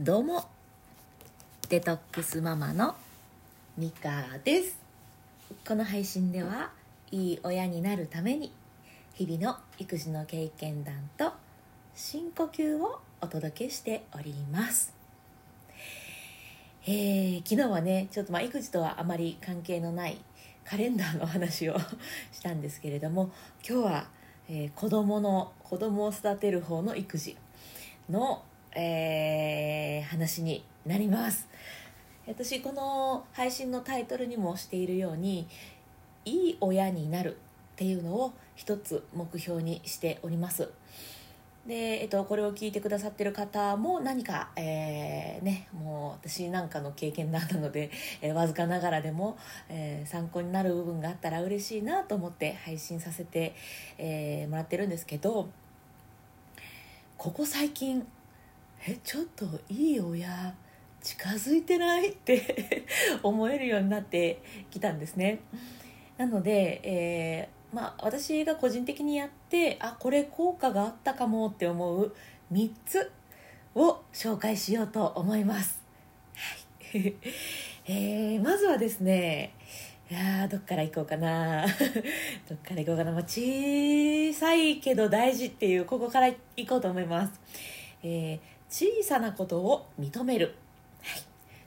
どうも。デトックスママのミカです。この配信ではいい親になるために日々の育児の経験談と深呼吸をお届けしております。えー、昨日はねちょっとまあ育児とはあまり関係のないカレンダーの話をしたんですけれども今日は、えー、子供の子供を育てる方の育児のえー、話になります。私この配信のタイトルにもしているようにいい親になるっていうのを一つ目標にしております。で、えっと、これを聞いてくださってる方も何か、えー、ね、もう私なんかの経験談なので、えー、わずかながらでも、えー、参考になる部分があったら嬉しいなと思って配信させて、えもらってるんですけどここ最近えちょっといい親近づいてない？って 思えるようになってきたんですね。なので、えー、まあ、私が個人的にやってあこれ効果があったかもって思う3つを紹介しようと思います、はい。えー、まずはですねいやどっから行こうかな。どっから行こうかな、まあ、小さいけど大事っていうここから行こうと思います、えー小さなことを認める、はい、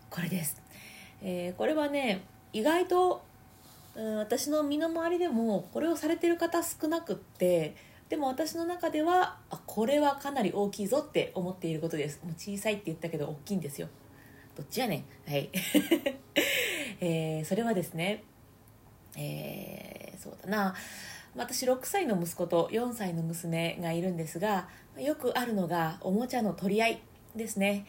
これです、えー、これはね意外と、うん、私の身の回りでもこれをされてる方少なくってでも私の中ではあこれはかなり大きいぞって思っていることです。もう小さいって言ったけど大きいんですよ。どっちやねん。はい、えー、それはですねえー、そうだな。私6歳の息子と4歳の娘がいるんですがよくあるのがおもちゃの取り合いですね、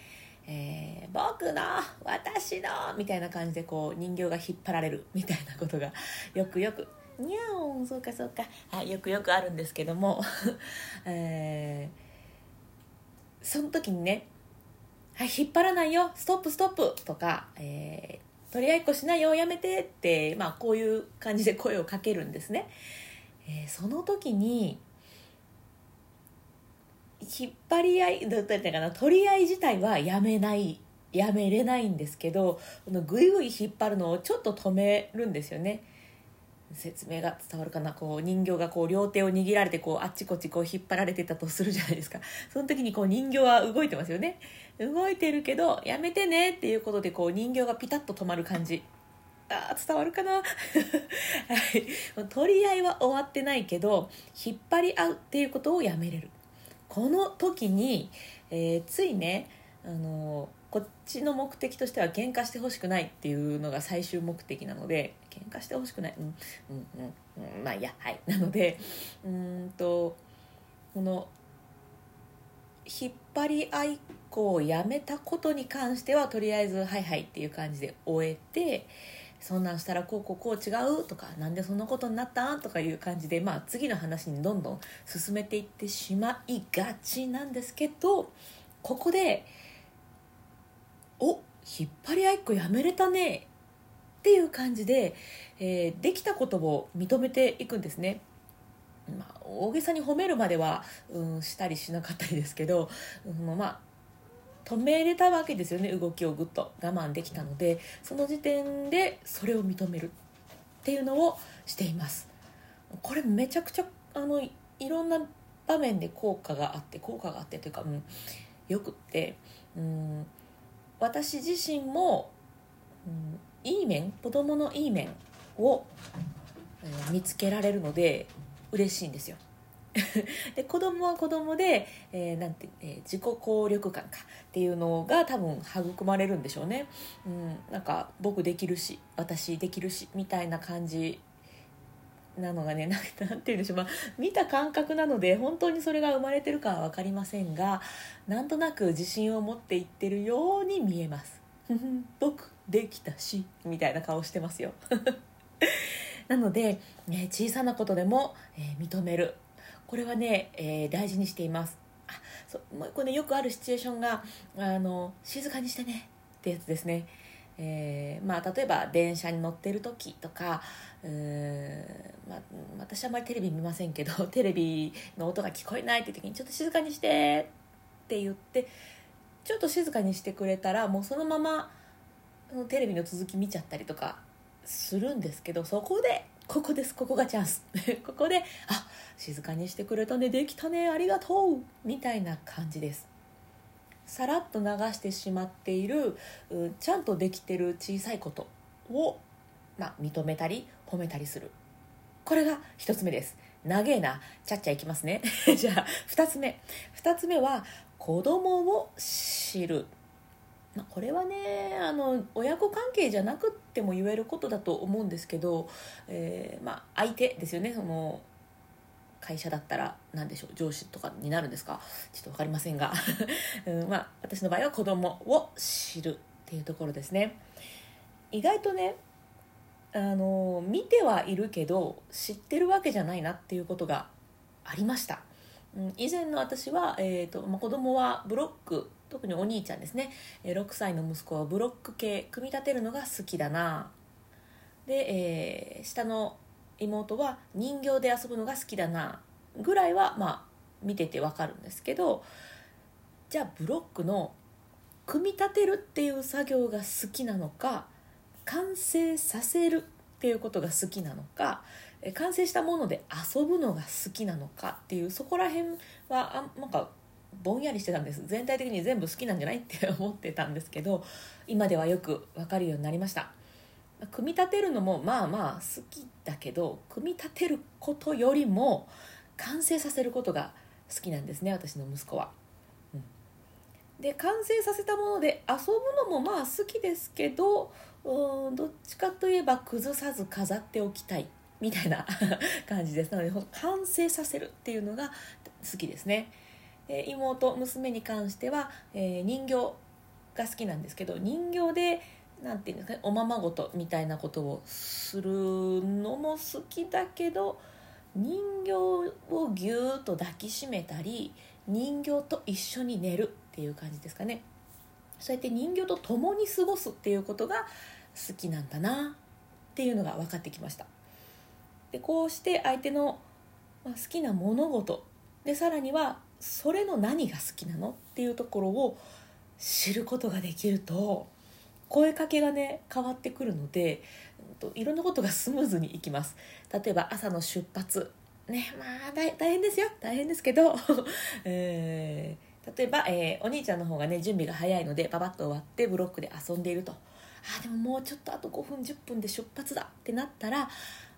えー、僕の私のみたいな感じでこう人形が引っ張られるみたいなことが よくよくにゃおんそうかそうか、はい、よくよくあるんですけども、えー、その時にね「はい引っ張らないよストップストップ」とか、えー、取り合いっこしないよやめてって、まあ、こういう感じで声をかけるんですね。えー、その時に引っ張り合いどうったかな取り合い自体はやめないやめれないんですけどこのぐいぐい引っ張るのをちょっと止めるんですよね。説明が伝わるかなこう人形がこう両手を握られてこうあっちこっちこう引っ張られてたとするじゃないですか。その時にこう人形は動いてますよね。動いてるけどやめてねっていうことでこう人形がピタッと止まる感じ。あ伝わるかな、はい、取り合いは終わってないけど引っ張り合うっていうことをやめれる。この時に、えー、ついねあのこっちの目的としては喧嘩してほしくないっていうのが最終目的なので喧嘩してほしくない。うんうんうん、うん、まあいやはい。なのでうんとこの引っ張り合いっこをやめたことに関してはとりあえず「はいはい」っていう感じで終えてそんなんしたらこうこうこう違うとかなんでそんなことになった？とかいう感じで、まあ、次の話にどんどん進めていってしまいがちなんですけどここで「お引っ張り合いっこやめれたね」っていう感じで、えー、できたことを認めていくんですね。まあ、大げさに褒めるまでは、うん、したりしなかったりですけど、うん、まあ止めれたわけですよね。動きをぐっと。我慢できたのでその時点でそれを認めるっていうのをしています。これめちゃくちゃあのいろんな場面で効果があって効果があってというか、うん、よくってうん私自身も、うん、いい面子供のいい面を、えー、見つけられるので嬉しいんですよ。で子供は子供で、えー、なんて、えー、自己効力感かっていうのが多分育まれるんでしょうね、うん、なんか僕できるし私できるしみたいな感じなのがね 何て言うんでしょう、まあ、見た感覚なので本当にそれが生まれてるかは分かりませんがなんとなく自信を持っていってるように見えます。僕できたしみたいな顔してますよ。なので、ね、小さなことでも、えー、認める。これはね、えー、大事にしています。あそうもう一個ねよくあるシチュエーションがあの静かにしてねってやつですね。えー、まあ、例えば電車に乗ってる時とかうー、まあ、私はあまりテレビ見ませんけど テレビの音が聞こえないって時にちょっと静かにしてって言ってちょっと静かにしてくれたらもうそのままテレビの続き見ちゃったりとかするんですけどそこでここですここがチャンス。ここであ静かにしてくれたねできたねありがとうみたいな感じです。さらっと流してしまっているちゃんとできてる小さいことを、まあ、認めたり褒めたりする。これが一つ目です。長えな。ちゃっちゃいきますね。じゃあ二つ目。二つ目は子供を知る。まあ、これはねあの親子関係じゃなくっても言えることだと思うんですけど、えー、まあ、相手ですよねその会社だったら何でしょう上司とかになるんですか？ちょっと分かりませんが、うんまあ、私の場合は子供を知るっていうところですね。意外とねあの見てはいるけど知ってるわけじゃないなっていうことがありました、うん、以前の私は、えーとまあ、子供はブロック特にお兄ちゃんですね。6歳の息子はブロック系組み立てるのが好きだな。で、えー、下の妹は人形で遊ぶのが好きだな。ぐらいはまあ見ててわかるんですけどじゃあブロックの組み立てるっていう作業が好きなのか完成させるっていうことが好きなのか完成したもので遊ぶのが好きなのかっていうそこら辺はあなんかぼんやりしてたんです全体的に全部好きなんじゃないって 思ってたんですけど今ではよく分かるようになりました組み立てるのもまあまあ好きだけど組み立てることよりも完成させることが好きなんですね私の息子は。うん、で完成させたもので遊ぶのもまあ好きですけどうんどっちかといえば崩さず飾っておきたいみたいな 感じですなので完成させるっていうのが好きですね。で妹娘に関しては、え、人形が好きなんですけど人形でなんていうんですかねおままごとみたいなことをするのも好きだけど人形をぎゅーっと抱きしめたり人形と一緒に寝るっていう感じですかね。そうやって人形と共に過ごすっていうことが好きなんだなっていうのが分かってきました。でこうして相手の好きな物事。でさらにはそれの何が好きなのっていうところを知ることができると声かけがね変わってくるのでいろんなことがスムーズにいきます。例えば朝の出発。ねまあ大変ですよ。大変ですけど、えー、例えば、えー、お兄ちゃんの方がね準備が早いのでパパッと終わってブロックで遊んでいると。あでももうちょっとあと5分10分で出発だってなったら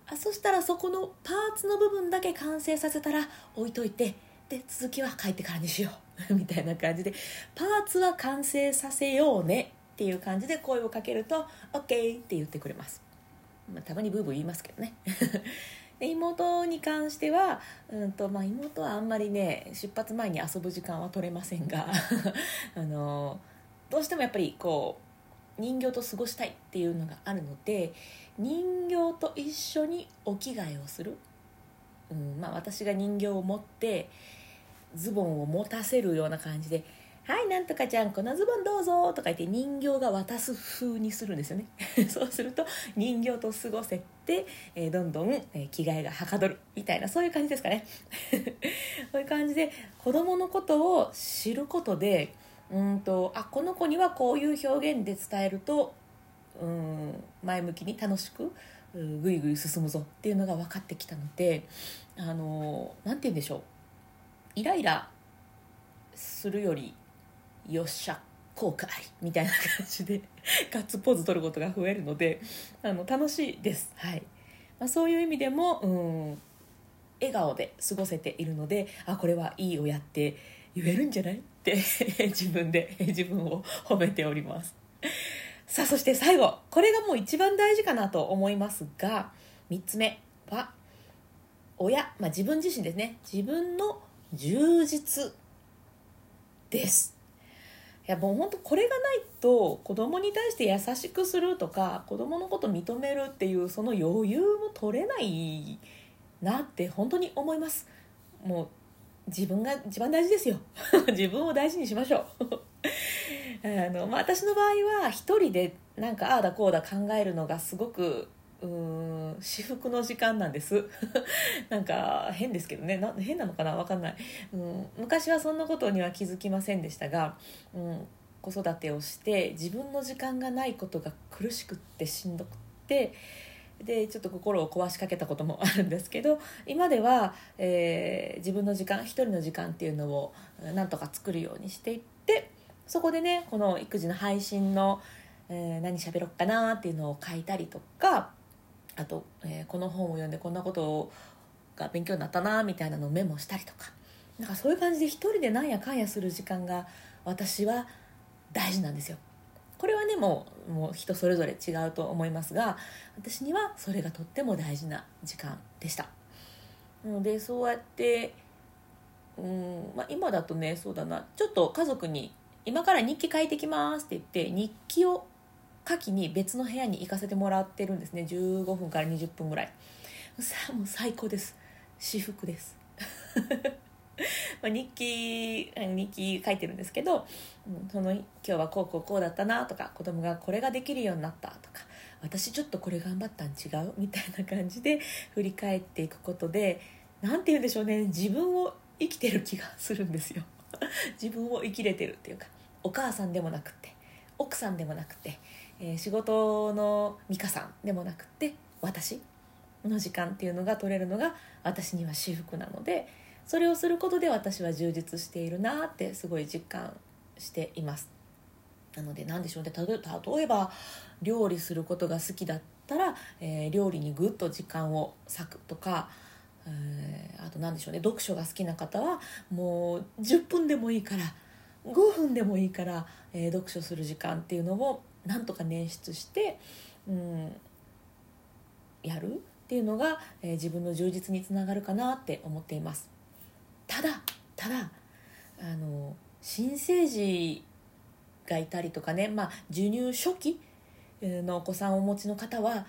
あそしたらそこのパーツの部分だけ完成させたら置いといてで続きは帰ってからにしよう。みたいな感じでパーツは完成させようね。っていう感じで声をかけると OK って言ってくれます、まあ、たまにブーブー言いますけどね。で妹に関しては、うんとまあ、妹はあんまりね出発前に遊ぶ時間は取れませんが あのどうしてもやっぱりこう人形と過ごしたいっていうのがあるので人形と一緒にお着替えをする。うんまあ、私が人形を持ってズボンを持たせるような感じで「はいなんとかちゃんこのズボンどうぞ」とか言って人形が渡す風にするんですよね。そうすると人形と過ごせて、えー、どんどん、えー、着替えがはかどる。みたいなそういう感じですかね。そういう感じで子供のことを知ることでうんとあこの子にはこういう表現で伝えるとうん前向きに楽しくぐいぐい進むぞっていうのが分かってきたのであの何て言うんでしょう。イライラするよりよっしゃ後悔みたいな感じで ガッツポーズ取ることが増えるのであの楽しいです、はい。まあ、そういう意味でも、うん、笑顔で過ごせているのであこれはいい親って言えるんじゃない？って 自分で自分を褒めております。さあそして最後。これがもう一番大事かなと思いますが3つ目は親、まあ、自分自身ですね。自分の充実です。いやもう本当これがないと子供に対して優しくするとか子供のこと認めるっていうその余裕も取れないなって本当に思います。もう自分が一番大事ですよ。自分を大事にしましょう。あの、まあ、私の場合は一人でなんかああだこうだ考えるのがすごくうん至福の時間なんです。なんか変ですけどね。変なのかな？分かんない、うん、昔はそんなことには気づきませんでしたが、うん、子育てをして自分の時間がないことが苦しくってしんどくってでちょっと心を壊しかけたこともあるんですけど今では、えー、自分の時間一人の時間っていうのをなんとか作るようにしていってそこでねこの育児の配信の、えー、何喋ろっかなっていうのを書いたりとかあと、えー、この本を読んでこんなことが勉強になったなみたいなのをメモしたりとかなんかそういう感じで一人でなんやかんやする時間が私は大事なんですよ。これはねもうもう人それぞれ違うと思いますが私にはそれがとっても大事な時間でした。なのでそうやってうんまあ、今だとねそうだな。ちょっと家族に「今から日記書いてきます」って言って日記を書きに別の部屋に行かせてもらってるんですね。15分から20分ぐらい。さあもう最高です。私服です。まあ、日記日記書いてるんですけど、うん、その今日はこうこうこうだったなとか子供がこれができるようになったとか私ちょっとこれ頑張ったん違う？みたいな感じで振り返っていくことで何て言うんでしょうね。自分を生きてる気がするんですよ。自分を生きれてるっていうかお母さんでもなくって奥さんでもなくて、えー、仕事の美香さんでもなくって私？の時間っていうのが取れるのが私には私服なのでそれをすることで私は充実しているなってすごい実感しています。なので何でしょうね。例えば料理することが好きだったら、えー、料理にぐっと時間を割くとか、えー、あと何でしょうね。読書が好きな方はもう10分でもいいから5分でもいいから、えー、読書する時間っていうのをなんとか捻出して、うん、やるっていうのが、えー、自分の充実につながるかなって思っています。ただただあの新生児がいたりとかね、まあ、授乳初期のお子さんをお持ちの方は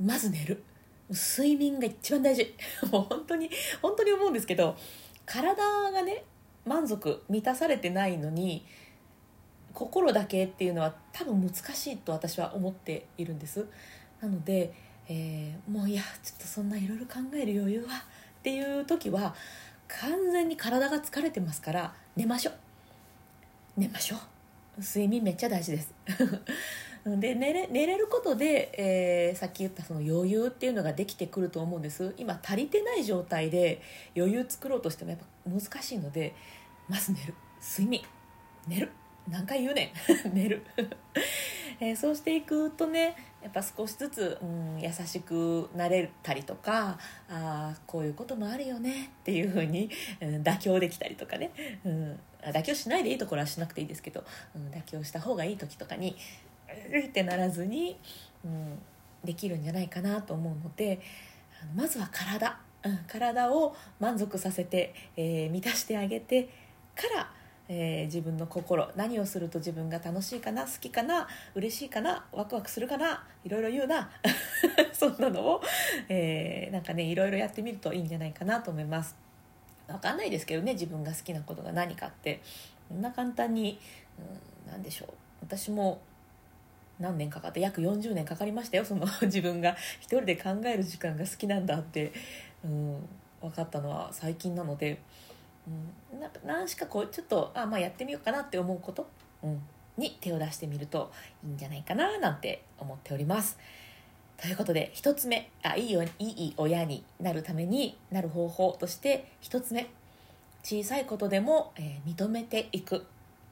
まず寝る。睡眠が一番大事。もう本当に本当に思うんですけど体がね満足満たされてないのに心だけっていうのは多分難しいと私は思っているんです。なので、えー、もういやちょっとそんないろいろ考える余裕はっていう時は完全に体が疲れてますから寝ましょう。寝ましょう。睡眠めっちゃ大事です。で寝れ寝れることで、えー、さっき言ったその余裕っていうのができてくると思うんです。今足りてない状態で余裕作ろうとしてもやっぱ難しいのでまず寝る。睡眠。寝る。何回言うねん。寝る。えー、そうしていくとねやっぱ少しずつ、うん、優しくなれたりとかあこういうこともあるよねっていうふうに、うん、妥協できたりとかね、うん、妥協しないでいいところはしなくていいですけど、うん、妥協した方がいい時とかにうってならずに、うん、できるんじゃないかなと思うのであのまずは体、うん、体を満足させて、えー、満たしてあげてからえー、自分の心何をすると自分が楽しいかな好きかな嬉しいかなワクワクするかないろいろ言うな。そんなのを、えー、なんかねいろいろやってみるといいんじゃないかなと思います。分かんないですけどね自分が好きなことが何かって。こんな簡単に、うん、何でしょう。私も何年かかって約40年かかりましたよ。その 自分が一人で考える時間が好きなんだって、うん、分かったのは最近なので。うん、な何しかこうちょっとあまあやってみようかなって思うこと、うん、に手を出してみるといいんじゃないかななんて思っております。ということで1つ目あいいよいい親になるためになる方法として1つ目小さいことでも、えー、認めていく、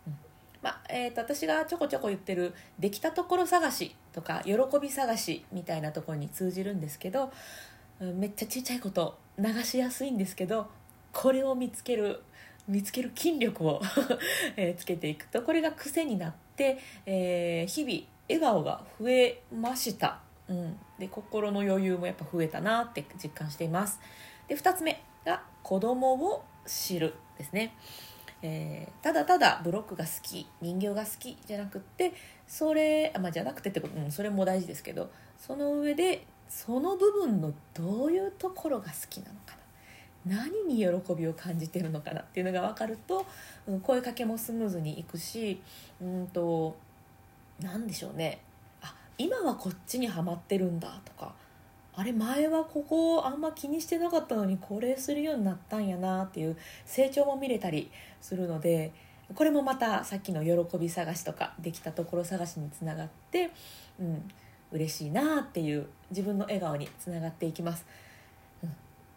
うん。まあえーと、と私がちょこちょこ言ってるできたところ探しとか喜び探しみたいなところに通じるんですけどめっちゃちっちゃいこと流しやすいんですけどこれを見つける見つける筋力を えつけていく。とこれが癖になって、えー、日々笑顔が増えました、うん、で心の余裕もやっぱ増えたなって実感しています。で2つ目が子供を知るですね、えー、ただただブロックが好き人形が好きじゃなくってそれあ、まあ、じゃなくてってこと、うん、それも大事ですけどその上でその部分のどういうところが好きなのかな。何に喜びを感じてるのかなっていうのが分かると、うん、声かけもスムーズにいくしうんと何でしょうね。あ今はこっちにはまってるんだとかあれ前はここあんま気にしてなかったのにこれするようになったんやなっていう成長も見れたりするのでこれもまたさっきの喜び探しとかできたところ探しにつながって、うん、嬉しいなっていう自分の笑顔につながっていきます、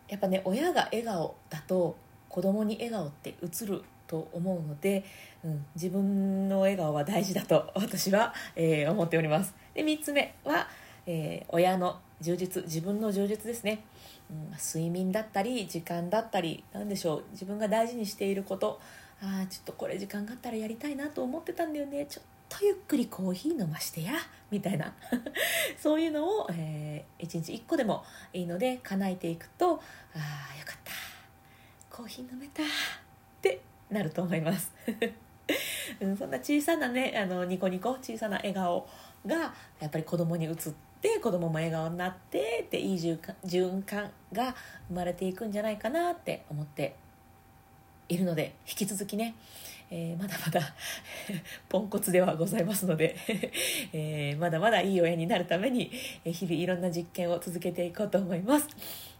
やっぱね親が笑顔だと子供に笑顔って映ると思うので、うん、自分の笑顔は大事だと 私は、えー、思っております。で3つ目は、えー、親の充実自分の充実ですね、うん、睡眠だったり時間だったり何でしょう自分が大事にしていること。ああちょっとこれ時間があったらやりたいなと思ってたんだよね。ちょっとゆっくりコーヒー飲ましてやみたいな。そういうのを、えー、1日1個でもいいので叶えていくとああよかった。コーヒー飲めたってなると思います。うん、そんな小さなねあのニコニコ小さな笑顔がやっぱり子供に移って子供も笑顔になってっていい循環が生まれていくんじゃないかなって思っているので引き続きね、えー、まだまだ ポンコツではございますので えー、まだまだいい親になるために日々いろんな実験を続けていこうと思います。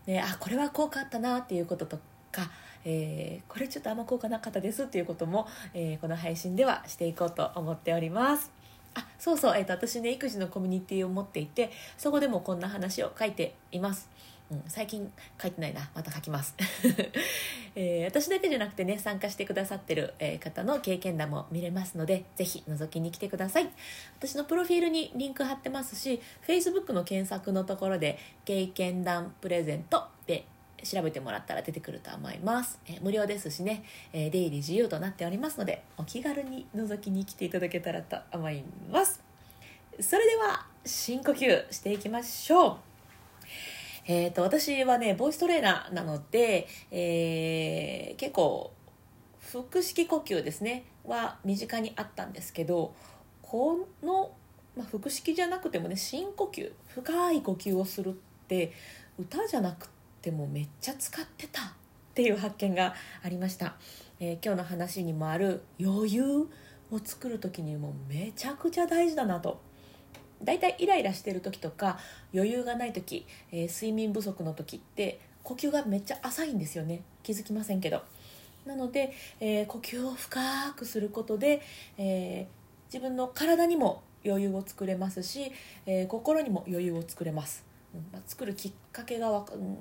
ね、あこれは効果あったなっていうこととか、えー、これちょっとあんま効果なかったですっていうことも、えこの配信ではしていこうと思っております。あそうそう、えーと私ね育児のコミュニティを持っていてそこでもこんな話を書いています。うん、最近書いてないなまた書きます、えー、私だけじゃなくてね参加してくださってる、え方の経験談も見れますのでぜひ覗きに来てください。私のプロフィールにリンク貼ってますし Facebook の検索のところで「経験談プレゼント」で調べてもらったら出てくると思います、えー、無料ですしね、えー、出入り自由となっておりますのでお気軽に覗きに来ていただけたらと思います。それでは深呼吸していきましょう。えーと、私はねボイストレーナーなので、えー、結構腹式呼吸ですねは身近にあったんですけどこの、まあ、腹式じゃなくてもね深呼吸深い呼吸をするって歌じゃなくてもめっちゃ使ってたっていう発見がありました、えー、今日の話にもある余裕を作る時にもめちゃくちゃ大事だなと大体イライラしてる時とか余裕がない時、えー、睡眠不足の時って呼吸がめっちゃ浅いんですよね。気づきませんけど。なので、えー、呼吸を深くすることで、えー、自分の体にも余裕を作れますし、え心にも余裕を作れます、うんまあ、作るきっかけがわか,、うん、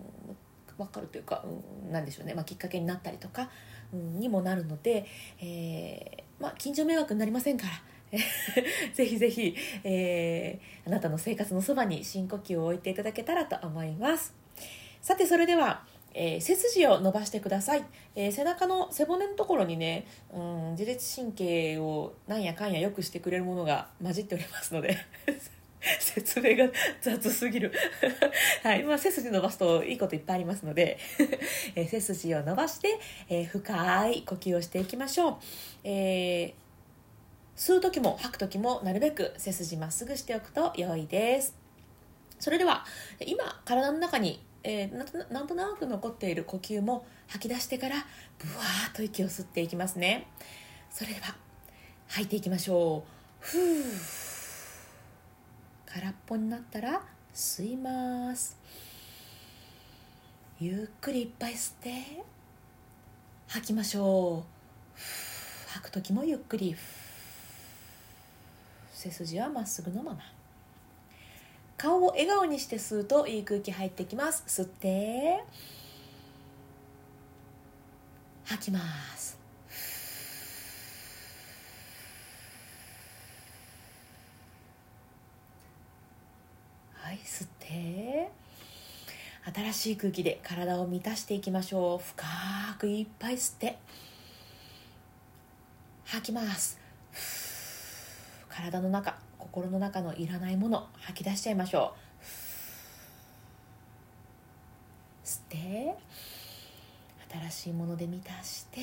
分かるというか、うん、なんでしょうね、まあ、きっかけになったりとか、うん、にもなるので、えまあ、近所迷惑になりませんから。ぜひぜひ、えー、あなたの生活のそばに深呼吸を置いていただけたらと思いますさてそれでは、えー、背筋を伸ばしてください、えー、背中の背骨のところにね、うん、自律神経をなんやかんやよくしてくれるものが混じっておりますので 説明が雑すぎる はい。まあ、背筋伸ばすといいこといっぱいありますのでえ背筋を伸ばして、えー、深い呼吸をしていきましょう。えー吸う時も吐く時もなるべく背筋まっすぐしておくと良いです。それでは今体の中に、えー、なんとなく残っている呼吸も吐き出してからブワーッと息を吸っていきますね。それでは吐いていきましょう。ふう空っぽになったら吸います。ゆっくりいっぱい吸って吐きましょう。吐く時もゆっくり。背筋はまっすぐのまま。顔を笑顔にして吸うといい空気入ってきます。吸って。吐きます。はい吸って。新しい空気で体を満たしていきましょう。深くいっぱい吸って。吐きます。体の中心の中のいらないもの吐き出しちゃいましょう。吸って新しいもので満たして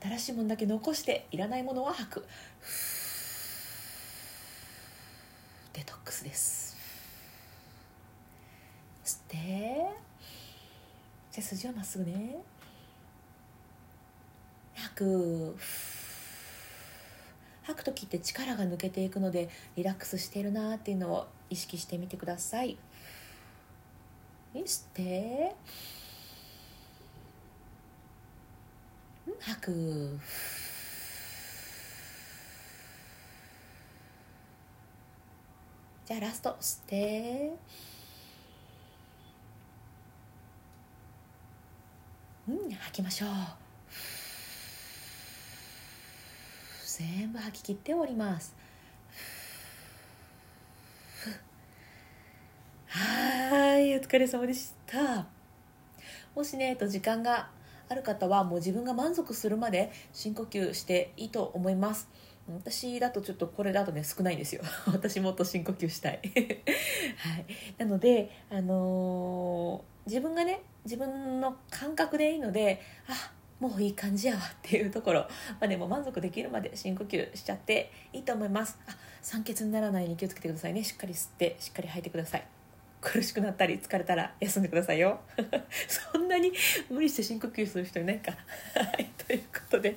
新しいものだけ残していらないものは吐く。デトックスです。吸って背筋はまっすぐね。吐く。吐く時って力が抜けていくのでリラックスしてるなっていうのを意識してみてください。して吐く。じゃあラスト吸って。うん吐きましょう。全部吐き切っております。はいお疲れ様でした。もしねと時間がある方はもう自分が満足するまで深呼吸していいと思います。私だとちょっとこれだとね少ないんですよ。私もっと深呼吸したい。はい。なのであのー、自分がね自分の感覚でいいのであもういい感じやわっていうところ、まあ、でも満足できるまで深呼吸しちゃっていいと思います。あ酸欠にならないように気をつけてくださいね。しっかり吸ってしっかり吐いてください。苦しくなったり疲れたら休んでくださいよ。そんなに無理して深呼吸する人いないか。はいということで。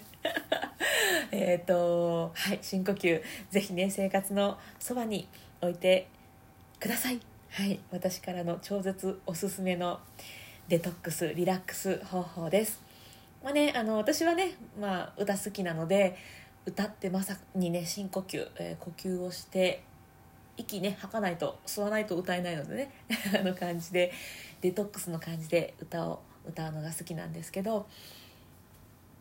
えっとはい深呼吸。ぜひね生活のそばに置いてください。はい私からの超絶おすすめのデトックスリラックス方法です。まあねあの私はね、まあ、歌好きなので歌ってまさにね深呼吸、えー、呼吸をして息ね吐かないと吸わないと歌えないのでね あの感じでデトックスの感じで歌を歌うのが好きなんですけど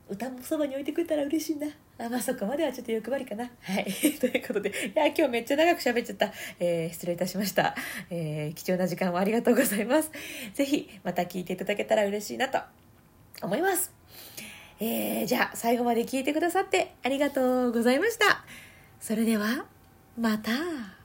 歌もそばに置いてくれたら嬉しいな。あまあそこまではちょっと欲張りかな。はい。ということでいや今日めっちゃ長く喋っちゃった、えー、失礼いたしました、えー、貴重な時間をありがとうございます。是非また聞いていただけたら嬉しいなと思います。えー、じゃあ最後まで聞いてくださってありがとうございました。それではまた。